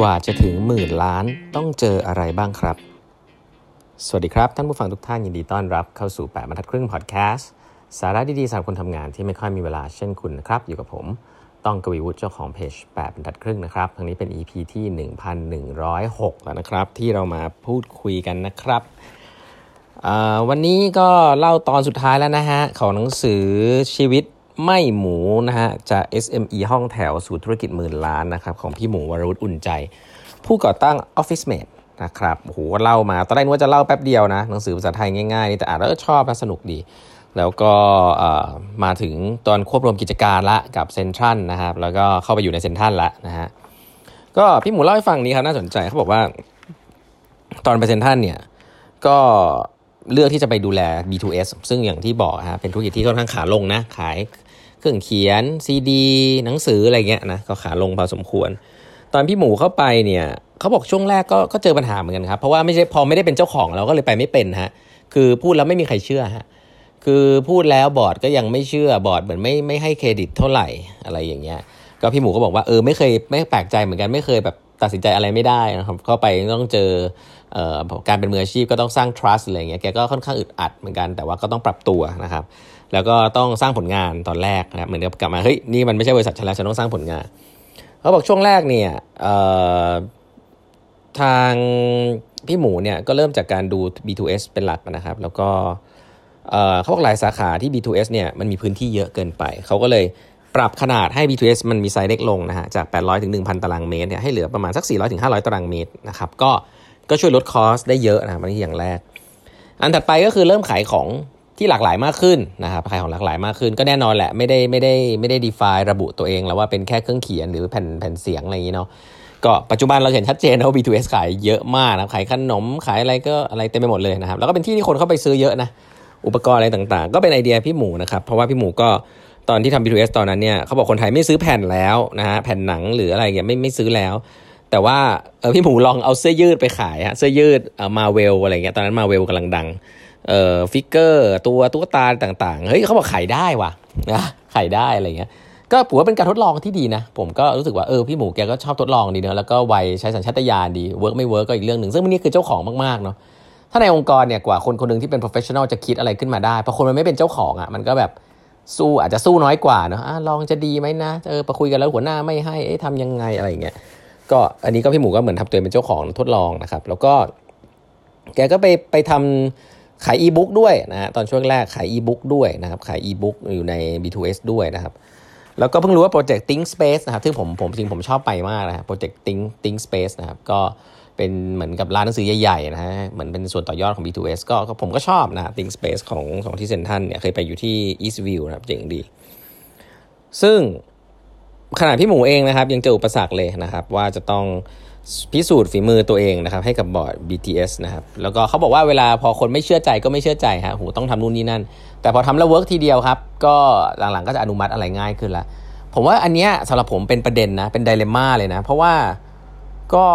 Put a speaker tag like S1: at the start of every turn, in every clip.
S1: กว่าจะถึงหมื่นล้านต้องเจออะไรบ้างครับ สวัสดีครับ ท่านผู้ฟังทุกท่านยินดีต้อนรับเข้าสู่ 8บรรทัดครึ่งพอดแคสต์สาระดีๆสำหรับคนทำงานที่ไม่ค่อยมีเวลาเช่นคุณนะครับ อยู่กับผมต้องกวีวุฒิเจ้าของเพจ8บรรทัดครึ่งนะครับทั้งนี้เป็น EP ที่ 1106 แล้วนะครับ ที่เรามาพูดคุยกันนะครับวันนี้ก็เล่าตอนสุดท้ายแล้วนะฮะของหนังสือชีวิต ไม่หมูนะฮะจาก SME ห้องแถวสู่ธุรกิจหมื่นล้านนะครับของพี่หมูวรุษอุ่นใจ ผู้ก่อตั้ง Office Mate นะครับโหเล่ามาตอนแรกนึกว่าจะเล่าแป๊บเดียวนะหนังสือภาษาไทยง่ายๆนี่แต่อ่านแล้วชอบนะสนุกดี แล้วก็มาถึงตอนควบรวมกิจการละกับเซนทรัลนะครับแล้วก็เข้าไปอยู่ในเซนทรัลละนะฮะก็พี่หมูเล่าให้ฟังนี้ครับน่าสนใจเขาบอกว่า ตอนไปเซนทรัลเนี่ยก็ เลือกที่จะไปดูแล B2S ซึ่งอย่างที่บอกฮะเป็นธุรกิจที่ค่อนข้างขาลงนะ ขายเครื่องเขียนซีดี หนังสืออะไรเงี้ยนะก็ขาลงพอสมควร ตอนพี่หมูเข้าไปเนี่ยเขาบอกช่วงแรกก็ก็เจอปัญหาเหมือนกันครับ เพราะว่าไม่ใช่พอไม่ได้เป็นเจ้าของเราก็เลยไปไม่เป็นฮะคือพูดแล้วไม่มีใครเชื่อฮะคือพูดแล้วบอร์ดก็ยังไม่เชื่อบอร์ดเหมือนไม่ไม่ให้เครดิตเท่าไหร่อะไรอย่างเงี้ยก็พี่หมูก็บอกว่าเออไม่เคยไม่แปลกใจเหมือนกันไม่เคยแบบ ตัดสินใจอะไรไม่ได้นะครับเข้าไปต้องเจอการเป็นมืออาชีพก็ต้องสร้าง trust อะไรเงี้ยแกก็ค่อนข้างอึดอัดเหมือนกันแต่ว่าก็ต้องปรับตัวนะครับ แล้วก็ต้องสร้างผลงานตอนแรกนะเหมือนกับกลับมาเฮ้ยนี่มันไม่ใช่บริษัทฉันแล้วฉันต้องสร้างผลงานเขาบอกช่วงแรกเนี่ยทางพี่หมูเนี่ยก็เริ่มจากการดู B2S เป็นหลักนะครับ แล้วก็เขาบอกหลายสาขาที่ B2S เนี่ยมันมีพื้นที่เยอะเกินไป เขาก็เลย ปรับขนาดให้ B2S มันมีไซส์เล็กลงนะฮะจาก 800ถึง1,000 ตารางเมตรเนี่ยให้เหลือประมาณสัก 400ถึง500 ตารางเมตรนะครับก็ก็ช่วยลดคอสได้เยอะนะครับอันอย่างแรก อันถัดไปก็คือเริ่มขายของที่หลากหลายมากขึ้นนะครับขายของหลากหลายมากขึ้น ก็แน่นอนแหละไม่ได้ไม่ได้ไม่ได้ define ระบุตัวเองแล้วว่าเป็นแค่เครื่องเขียนหรือแผ่นแผ่นเสียงอะไรอย่างนี้เนาะก็ปัจจุบันเราเห็นชัดเจนว่า B2S ขายเยอะมากนะขายขนมขายอะไรก็อะไรเต็มไปหมดเลยนะครับแล้วก็เป็นที่ที่คนเข้าไปซื้อเยอะนะอุปกรณ์อะไรต่างๆ ก็เป็นไอเดียพี่หมูนะครับเพราะว่าพี่หมูก็ ตอนที่ทำ B2S ตอนนั้นเนี่ยเขาบอกคนไทยไม่ซื้อแผ่นแล้วนะฮะแผ่นหนังหรืออะไรเงี้ยไม่ไม่ซื้อแล้ว แต่ว่าเออพี่หมูลองเอาเสื้อยืดไปขายฮะเสื้อยืดเออมาเวลอะไรเงี้ยตอนนั้นมาเวลกำลังดังเอ่อ figure ตัวตุ๊กตาต่างๆเฮ้ยเขาบอกขายได้ว่ะนะขายได้อะไรเงี้ยก็ผมว่าเป็นการทดลองที่ดีนะ ผมก็รู้สึกว่าเออพี่หมูแกก็ชอบทดลองดีเนอะแล้วก็ไวใช้สัญชาตญาณดี work ไม่ work ก็อีกเรื่องหนึ่งซึ่งมันนี่คือเจ้าของมากๆเนาะถ้าในองค์กรเนี่ยกว่าคนคนหนึ่งที่เป็น professional จะคิดอะไรขึ้นมาได้พอคนมันไม่เป็นเจ้าของอะ่ะมันก็แบบ สู้อาจจะสู้น้อยกว่าเนาะลองจะดีไหมนะเออไปคุยกันแล้วหัวหน้าไม่ให้เอ๊ะทำยังไงอะไรอย่างเงี้ยก็อันนี้ก็พี่หมูก็เหมือนทำตัวเป็นเจ้าของทดลองนะครับ แล้วก็ แกก็ไปไปทำขายอีบุ๊กด้วยนะฮะตอนช่วงแรกขายอีบุ๊กด้วยนะครับ ขายอีบุ๊กอยู่ใน B2S ด้วยนะครับ แล้วก็เพิ่งรู้ว่าโปรเจกต์ Think Space นะครับ ซึ่งผมผมจริงผมชอบไปมากนะโปรเจกต์ Think Think Space นะครับ ก็ เป็นเหมือนกับร้านหนังสือใหญ่ๆนะฮะเหมือนเป็นส่วนต่อยอดของ B2S ก็ผมก็ชอบนะ Think Space ของของที่เซ็นทรัลเนี่ยเคยไปอยู่ที่ EastVille นะครับเจ๋งดี ซึ่งขณะพี่หมูเองนะครับ ยังเจออุปสรรคเลยนะครับ ว่าจะต้องพิสูจน์ฝีมือตัวเองนะครับ ให้กับบอร์ด BTS นะครับ แล้วก็เขาบอกว่าเวลาพอคนไม่เชื่อใจก็ไม่เชื่อใจฮะโหต้องทำนู่นนี่นั่น แต่พอทำแล้ว work ทีเดียวครับ ก็หลังๆก็จะอนุมัติอะไรง่ายขึ้นละผมว่าอันเนี้ยสำหรับผมเป็นประเด็นนะเป็น dilemma เลยนะ เพราะว่า ก็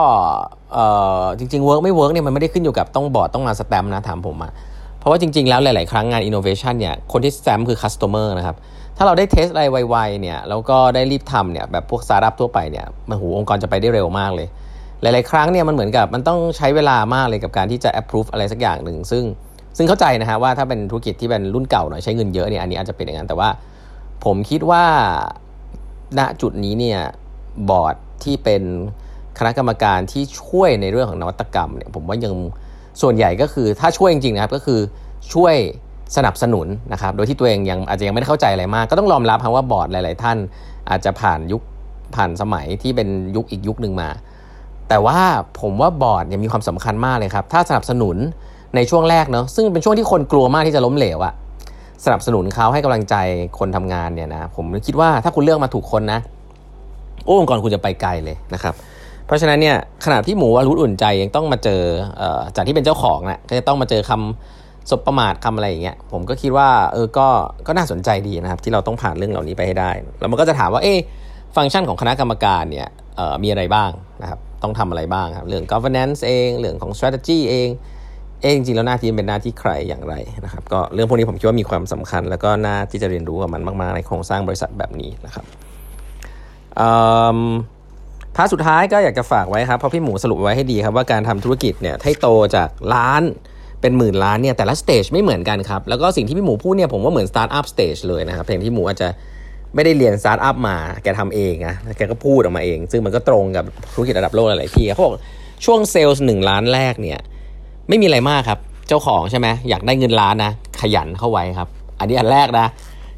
S1: จริงๆ work ไม่ work เนี่ยมันไม่ได้ขึ้นอยู่กับต้องบอร์ดต้องมาสแตมนะถามผมอะเพราะว่าจริง ๆ แล้วหลาย ๆ ครั้งงาน innovation เนี่ยคนที่สแตมคือ customer นะครับถ้าเราได้ test อะไรไวๆเนี่ยแล้วก็ได้รีบทำเนี่ยแบบพวกสตาร์ทอัพทั่วไปเนี่ยมันโหองค์กรจะไปได้เร็วมากเลย หลาย ๆ ครั้งเนี่ยมันเหมือนกับมันต้องใช้เวลามากเลยกับการที่จะ approve อะไรสักอย่างหนึ่งซึ่งซึ่งเข้าใจนะฮะว่าถ้าเป็นธุรกิจที่เป็นรุ่นเก่าหน่อยใช้เงินเยอะเนี่ยอันนี้อาจจะเป็นอย่างนั้นแต่ว่า ผมคิดว่าณจุดนี้เนี่ยบอร์ดที่เป็น คณะกรรมการที่ช่วยในเรื่องของนวัตกรรมเนี่ยผมว่ายังส่วนใหญ่ก็คือถ้าช่วยจริงๆนะครับก็คือช่วยสนับสนุนนะครับโดยที่ตัวเองยังอาจจะยังไม่ได้เข้าใจอะไรมาก ก็ต้องยอมรับครับว่าบอร์ดหลาย ๆ ท่านอาจจะผ่านยุคผ่านสมัยที่เป็นยุคอีกยุคหนึ่งมา แต่ว่าผมว่าบอร์ดเนี่ยมีความสำคัญมากเลยครับ ถ้าสนับสนุนในช่วงแรกเนาะซึ่งเป็นช่วงที่คนกลัวมากที่จะล้มเหลวอะสนับสนุนเขาให้กำลังใจคนทำงานเนี่ยนะผมคิดว่าถ้าคุณเลือกมาถูกคนนะโอ้องค์กรคุณจะไปไกลเลยนะครับ เพราะฉะนั้นเนี่ยขณะที่หมูวารุอุ่นใจยังต้องมาเจอจากที่เป็นเจ้าของนะก็จะต้องมาเจอคำสบประมาทคำอะไรอย่างเงี้ยผมก็คิดว่าเออก็ก็น่าสนใจดีนะครับ ที่เราต้องผ่านเรื่องเหล่านี้ไปให้ได้ แล้วมันก็จะถามว่าเอ๊ฟังก์ชันของคณะกรรมการเนี่ยมีอะไรบ้างนะครับต้องทำอะไรบ้างครับเรื่อง governance เองเรื่องของ strategy เองเองจริงๆแล้วหน้าที่เป็นหน้าที่ใครอย่างไรนะครับก็เรื่องพวกนี้ผมคิดว่ามีความสำคัญ แล้วก็น่าที่จะเรียนรู้กับมันมาก ๆ ในโครงสร้างบริษัทแบบนี้นะครับ พาสุดท้ายก็อยากจะฝากไว้ครับเพราะพี่หมูสรุปไว้ให้ดีครับว่าการทำธุรกิจเนี่ยให้โตจากล้านเป็นหมื่นล้านเนี่ยแต่ละ stage ไม่เหมือนกันครับแล้วก็สิ่งที่พี่หมูพูดเนี่ยผมว่าเหมือน startup stage เลยนะครับเพียงพี่หมูอาจจะไม่ได้เรียนสตาร์ทอัพมาแกทำเองนะแกก็พูดออกมาเอง ซึ่งมันก็ตรงกับธุรกิจระดับโลกหลายที่เขาบอกช่วงเซลล์หนึ่งล้านแรกเนี่ยไม่มีอะไรมากครับ เจ้าของใช่ไหมอยากได้เงินล้านนะ ขยันเข้าไว้ครับ อันนี้อันแรกนะ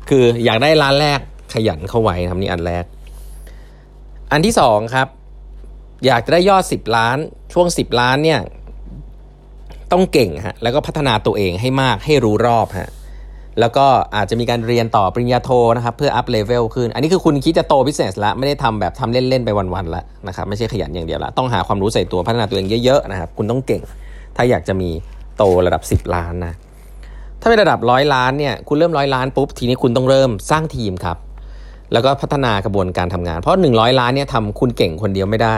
S1: คืออยากได้ล้านแรกขยันเข้าไว้ครับนี่อันแรก อันที่สองครับ อยากจะได้ยอดสิบล้าน ช่วงสิบล้านเนี่ย ต้องเก่งฮะแล้วก็พัฒนาตัวเองให้มากให้รู้รอบฮะแล้วก็อาจจะมีการเรียนต่อปริญญาโทนะครับเพื่อ up level ขึ้น อันนี้คือคุณคิดจะโต business แล้วไม่ได้ทำแบบทำเล่น ๆ ไปวันๆแล้วนะครับไม่ใช่ขยันอย่างเดียวละต้องหาความรู้ใส่ตัวพัฒนาตัวเองเยอะๆนะครับคุณต้องเก่ง ถ้าอยากจะมีโตระดับ 10 ล้านนะถ้าเป็นระดับร้อยล้านเนี่ยคุณเริ่มร้อยล้านปุ๊บทีนี้คุณต้องเริ่มสร้างทีมครับ แล้วก็พัฒนากระบวนการทำงาน เพราะ 100 ล้านเนี่ยทำคุณเก่งคนเดียวไม่ได้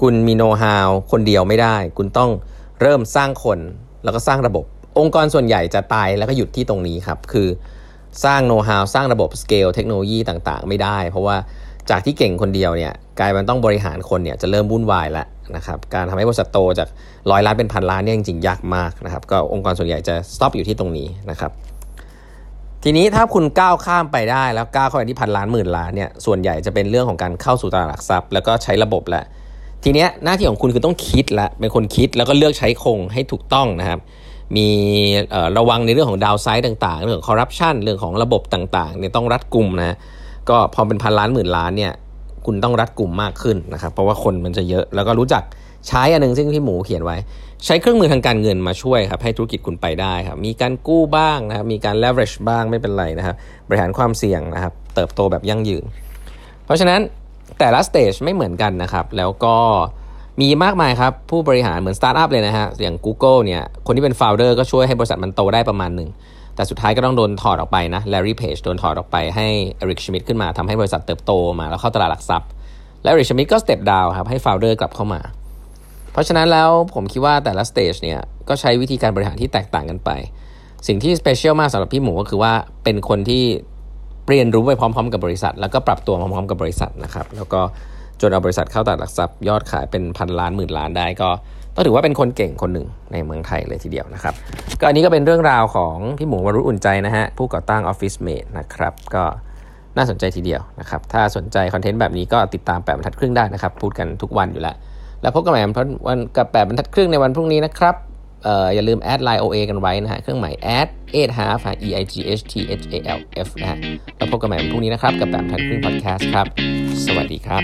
S1: คุณมีโน้ตฮาวคนเดียวไม่ได้ คุณต้องเริ่มสร้างคนแล้วก็สร้างระบบ องค์กรส่วนใหญ่จะตายแล้วก็หยุดที่ตรงนี้ครับ คือสร้างโน้ตฮาวสร้างระบบสเกลเทคโนโลยีต่างๆ ไม่ได้ เพราะว่าจากที่เก่งคนเดียวเนี่ยกลายเป็นต้องบริหารคนเนี่ยจะเริ่มวุ่นวายแล้วนะครับการทำให้บริษัทโตจากร้อยล้านเป็นพันล้านเนี่ยจริงๆยากมากนะครับก็องค์กรส่วนใหญ่จะ stop อยู่ที่ตรงนี้นะครับ ทีนี้ถ้าคุณก้าวข้ามไปได้แล้วก้าวเข้าไปที่พันล้านหมื่นล้านเนี่ยส่วนใหญ่จะเป็นเรื่องของการเข้าสู่ตลาดหลักทรัพย์ แล้วก็ใช้ระบบแล้วทีเนี้ยหน้าที่ของคุณคือต้องคิดละเป็นคนคิดแล้วก็เลือกใช้คนให้ถูกต้องนะครับ มีระวังในเรื่องของ downside ต่างๆ เรื่องของคอร์รัปชันเรื่องของระบบต่างๆเนี่ยต้องรัดกลุ่มนะก็พอเป็นพันล้านหมื่นล้านเนี่ยคุณต้องรัดกลุ่มมากขึ้นนะครับ เพราะว่าคนมันจะเยอะแล้วก็รู้จัก ใช้อันนึงซึ่งพี่หมูเขียนไว้ ใช้เครื่องมือทางการเงินมาช่วยครับให้ธุรกิจคุณไปได้ครับมีการกู้บ้างนะครับมีการ leverage บ้างไม่เป็นไรนะครับบริหารความเสี่ยงนะครับเติบโตแบบยั่งยืน เพราะฉะนั้นแต่ละ stage ไม่เหมือนกันนะครับ แล้วก็มีมากมายครับ ผู้บริหารเหมือนสตาร์ทอัพเลยนะฮะอย่าง Google เนี่ยคนที่เป็น founder ก็ช่วยให้บริษัทมันโตได้ประมาณหนึ่งแต่สุดท้ายก็ต้องโดนถอดออกไปนะ Larry Page โดนถอดออกไปให้Eric Schmidt ขึ้นมาทำให้บริษัทเติบโตมาแล้วเข้าตลาดหลักทรัพย์ และ Eric Schmidt ก็ step down ครับให้ founder กลับเข้ามา เพราะฉะนั้นแล้วผมคิดว่าแต่ละ stage เนี่ยก็ใช้วิธีการบริหารที่แตกต่างกันไป สิ่งที่ special มากสำหรับพี่หมูก็คือว่าเป็นคนที่เรียนรู้ไปพร้อม ๆ กับบริษัท แล้วก็ปรับตัวพร้อมๆ กับบริษัทนะครับแล้วก็จนเอาบริษัทเข้าตลาดหลักทรัพย์ยอดขายเป็นพันล้านหมื่นล้านได้ก็ต้องถือว่าเป็นคนเก่งคนหนึ่งในเมืองไทยเลยทีเดียวนะครับ ก็อันนี้ก็เป็นเรื่องราวของพี่หมูวรวุฒิ อุ่นใจนะฮะผู้ก่อตั้ง OfficeMate นะครับก็น่าสนใจทีเดียวนะครับถ้าสนใจคอนเทนต์แบบนี้ก็ติดตามแปดบรรทัดครึ่งได้นะครับพูดกันทุกวันอยู่แล้ว แล้วพบกันใหม่วันกับแปดบรรทัดครึ่งในวันพรุ่งนี้นะครับเอ่ออย่าลืมแอดไลน์ OA กันไว้นะฮะ เครื่องหมายแอด e i g h t half e i g h t h a l f นะฮะแล้วพบกันใหม่วันพรุ่งนี้นะครับ กับแปดบรรทัดครึ่งพอดแคสต์ครับ สวัสดีครับ